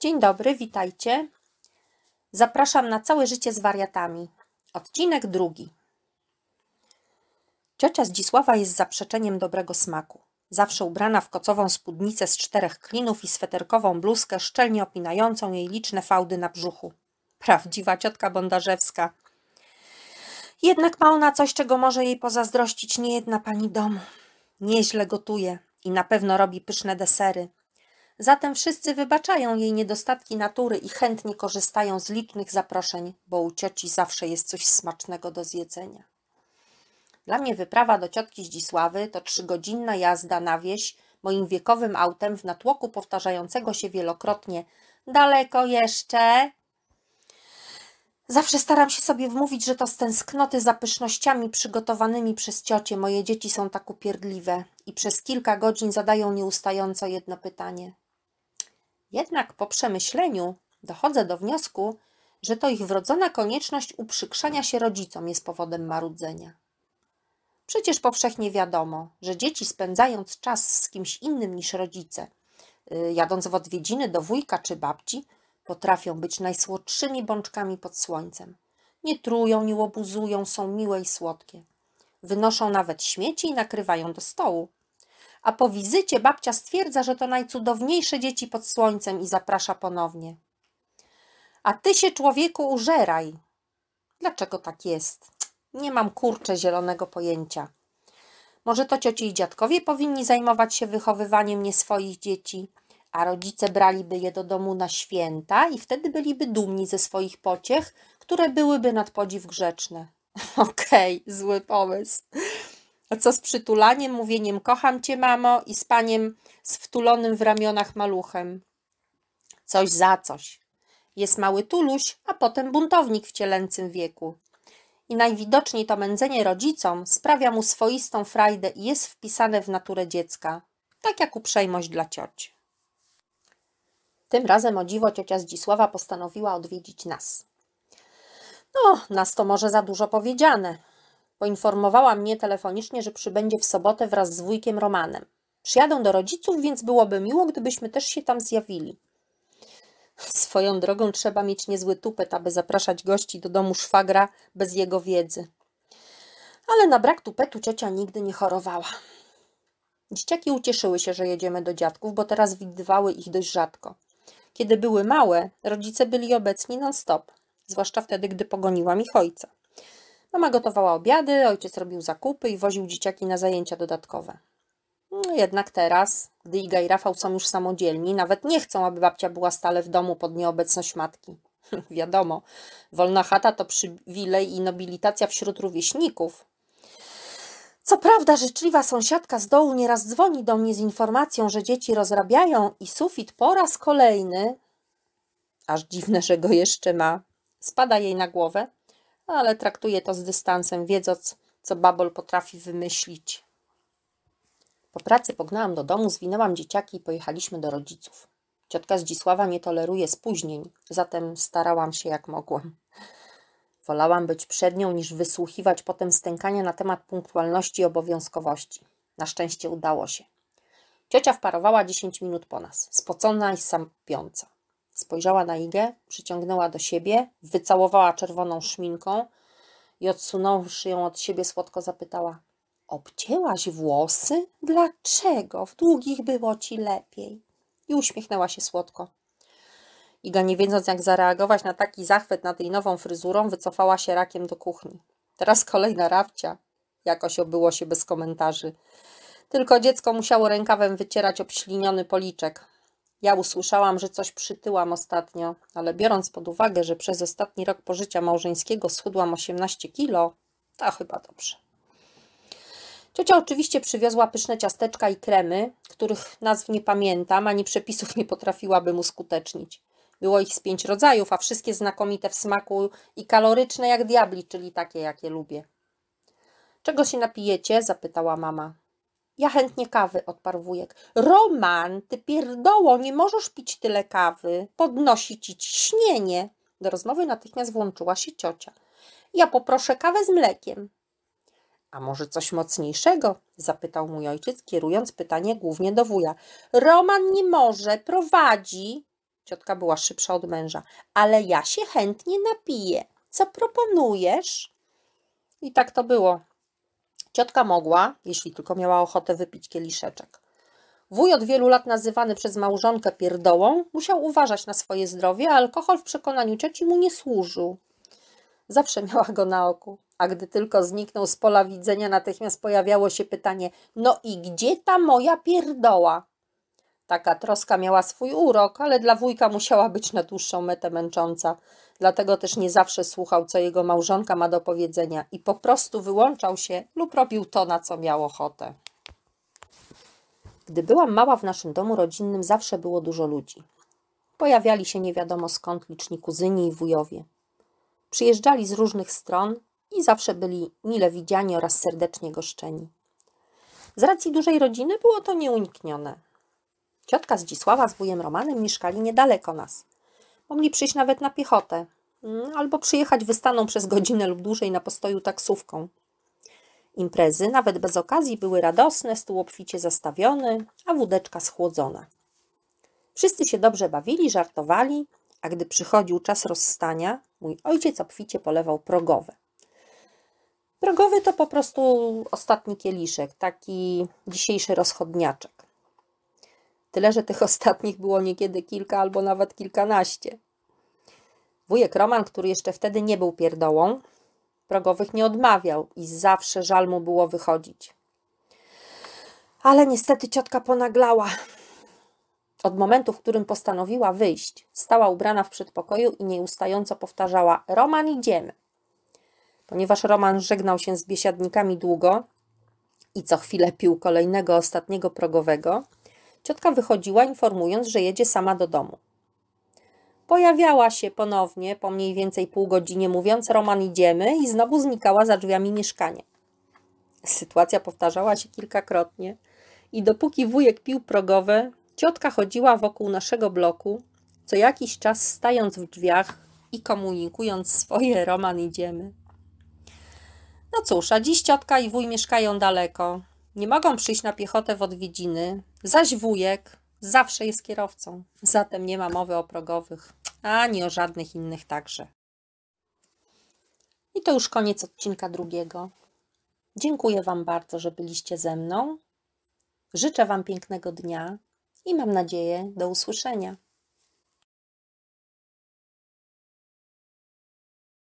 Dzień dobry, witajcie. Zapraszam na całe życie z wariatami. Odcinek drugi. Ciocia Zdzisława jest zaprzeczeniem dobrego smaku. Zawsze ubrana w kocową spódnicę z czterech klinów i sweterkową bluzkę szczelnie opinającą jej liczne fałdy na brzuchu. Prawdziwa ciotka bondarzewska. Jednak ma ona coś, czego może jej pozazdrościć niejedna pani domu. Nieźle gotuje i na pewno robi pyszne desery. Zatem wszyscy wybaczają jej niedostatki natury i chętnie korzystają z licznych zaproszeń, bo u cioci zawsze jest coś smacznego do zjedzenia. Dla mnie wyprawa do ciotki Zdzisławy to trzygodzinna jazda na wieś moim wiekowym autem w natłoku powtarzającego się wielokrotnie daleko jeszcze. Zawsze staram się sobie wmówić, że to z tęsknoty za pysznościami przygotowanymi przez ciocię moje dzieci są tak upierdliwe i przez kilka godzin zadają nieustająco jedno pytanie – jednak po przemyśleniu dochodzę do wniosku, że to ich wrodzona konieczność uprzykrzania się rodzicom jest powodem marudzenia. Przecież powszechnie wiadomo, że dzieci spędzając czas z kimś innym niż rodzice, y, jadąc w odwiedziny do wujka czy babci, potrafią być najsłodszymi bączkami pod słońcem. Nie trują, nie łobuzują, są miłe i słodkie. Wynoszą nawet śmieci i nakrywają do stołu a po wizycie babcia stwierdza, że to najcudowniejsze dzieci pod słońcem i zaprasza ponownie. A ty się, człowieku, użeraj. Dlaczego tak jest? Nie mam kurczę zielonego pojęcia. Może to ciocie i dziadkowie powinni zajmować się wychowywaniem nie swoich dzieci, a rodzice braliby je do domu na święta i wtedy byliby dumni ze swoich pociech, które byłyby nad podziw grzeczne. Okej, okay, zły pomysł. A co z przytulaniem, mówieniem kocham cię, mamo, i spaniem z wtulonym w ramionach maluchem? Coś za coś. Jest mały tuluś, a potem buntownik w cielęcym wieku. I najwidoczniej to mędzenie rodzicom sprawia mu swoistą frajdę i jest wpisane w naturę dziecka, tak jak uprzejmość dla cioci. Tym razem o dziwo ciocia Zdzisława postanowiła odwiedzić nas. No, nas to może za dużo powiedziane. Poinformowała mnie telefonicznie, że przybędzie w sobotę wraz z wujkiem Romanem. Przyjadą do rodziców, więc byłoby miło, gdybyśmy też się tam zjawili. Swoją drogą trzeba mieć niezły tupet, aby zapraszać gości do domu szwagra bez jego wiedzy. Ale na brak tupetu ciocia nigdy nie chorowała. Dzieciaki ucieszyły się, że jedziemy do dziadków, bo teraz widywały ich dość rzadko. Kiedy były małe, rodzice byli obecni non-stop, zwłaszcza wtedy, gdy pogoniłam ich ojca. Mama gotowała obiady, ojciec robił zakupy i woził dzieciaki na zajęcia dodatkowe. No, jednak teraz, gdy Iga i Rafał są już samodzielni, nawet nie chcą, aby babcia była stale w domu pod nieobecność matki. Wiadomo, wolna chata to przywilej i nobilitacja wśród rówieśników. Co prawda, życzliwa sąsiadka z dołu nieraz dzwoni do mnie z informacją, że dzieci rozrabiają i sufit po raz kolejny, aż dziwne, że go jeszcze ma, spada jej na głowę, ale traktuje to z dystansem, wiedząc, co babol potrafi wymyślić. Po pracy pognałam do domu, zwinęłam dzieciaki i pojechaliśmy do rodziców. Ciotka Zdzisława nie toleruje spóźnień, zatem starałam się jak mogłam. Wolałam być przed nią, niż wysłuchiwać potem stękania na temat punktualności i obowiązkowości. Na szczęście udało się. Ciocia wparowała dziesięć minut po nas, spocona i sapiąca. Spojrzała na Igę, przyciągnęła do siebie, wycałowała czerwoną szminką i odsunąwszy ją od siebie słodko zapytała Obcięłaś włosy? Dlaczego? W długich było ci lepiej. I uśmiechnęła się słodko. Iga, nie wiedząc jak zareagować na taki zachwyt nad jej nową fryzurą, wycofała się rakiem do kuchni. Teraz kolejna rafcia. Jakoś obyło się bez komentarzy. Tylko dziecko musiało rękawem wycierać obśliniony policzek. Ja usłyszałam, że coś przytyłam ostatnio, ale biorąc pod uwagę, że przez ostatni rok pożycia małżeńskiego schudłam 18 kilo, to chyba dobrze. Ciocia oczywiście przywiozła pyszne ciasteczka i kremy, których nazw nie pamiętam, ani przepisów nie potrafiłabym uskutecznić. Było ich z pięć rodzajów, a wszystkie znakomite w smaku i kaloryczne jak diabli, czyli takie, jakie lubię. Czego się napijecie? zapytała mama. Ja chętnie kawy, odparł wujek. Roman, ty pierdoło, nie możesz pić tyle kawy. Podnosi ci ciśnienie. Do rozmowy natychmiast włączyła się ciocia. Ja poproszę kawę z mlekiem. A może coś mocniejszego? zapytał mój ojciec, kierując pytanie głównie do wuja. Roman nie może, prowadzi. Ciotka była szybsza od męża. Ale ja się chętnie napiję. Co proponujesz? I tak to było. Ciotka mogła, jeśli tylko miała ochotę, wypić kieliszeczek. Wuj od wielu lat nazywany przez małżonkę pierdołą musiał uważać na swoje zdrowie, a alkohol w przekonaniu cioci mu nie służył. Zawsze miała go na oku, a gdy tylko zniknął z pola widzenia, natychmiast pojawiało się pytanie: No i gdzie ta moja pierdoła? Taka troska miała swój urok, ale dla wujka musiała być na dłuższą metę męcząca. Dlatego też nie zawsze słuchał, co jego małżonka ma do powiedzenia i po prostu wyłączał się lub robił to, na co miał ochotę. Gdy byłam mała w naszym domu rodzinnym, zawsze było dużo ludzi. Pojawiali się nie wiadomo skąd liczni kuzyni i wujowie. Przyjeżdżali z różnych stron i zawsze byli mile widziani oraz serdecznie goszczeni. Z racji dużej rodziny było to nieuniknione. Ciotka Zdzisława z wujem Romanem mieszkali niedaleko nas. Mogli przyjść nawet na piechotę, mm, albo przyjechać wystaną przez godzinę lub dłużej na postoju taksówką. Imprezy, nawet bez okazji, były radosne, stół obficie zastawiony, a wódeczka schłodzona. Wszyscy się dobrze bawili, żartowali, a gdy przychodził czas rozstania, mój ojciec obficie polewał progowe. Progowy to po prostu ostatni kieliszek, taki dzisiejszy rozchodniaczek. Tyle, że tych ostatnich było niekiedy kilka albo nawet kilkanaście. Wujek Roman, który jeszcze wtedy nie był pierdołą, progowych nie odmawiał i zawsze żal mu było wychodzić. Ale niestety ciotka ponaglała. Od momentu, w którym postanowiła wyjść, stała ubrana w przedpokoju i nieustająco powtarzała: Roman, idziemy. Ponieważ Roman żegnał się z biesiadnikami długo i co chwilę pił kolejnego, ostatniego progowego, ciotka wychodziła, informując, że jedzie sama do domu. Pojawiała się ponownie po mniej więcej pół godzinie, mówiąc: Roman, idziemy, i znowu znikała za drzwiami mieszkania. Sytuacja powtarzała się kilkakrotnie, i dopóki wujek pił progowe, ciotka chodziła wokół naszego bloku, co jakiś czas stając w drzwiach i komunikując swoje: Roman, idziemy. No cóż, a dziś ciotka i wuj mieszkają daleko. Nie mogą przyjść na piechotę w odwiedziny, zaś wujek zawsze jest kierowcą. Zatem nie ma mowy o progowych, ani o żadnych innych także. I to już koniec odcinka drugiego. Dziękuję Wam bardzo, że byliście ze mną. Życzę Wam pięknego dnia i mam nadzieję do usłyszenia.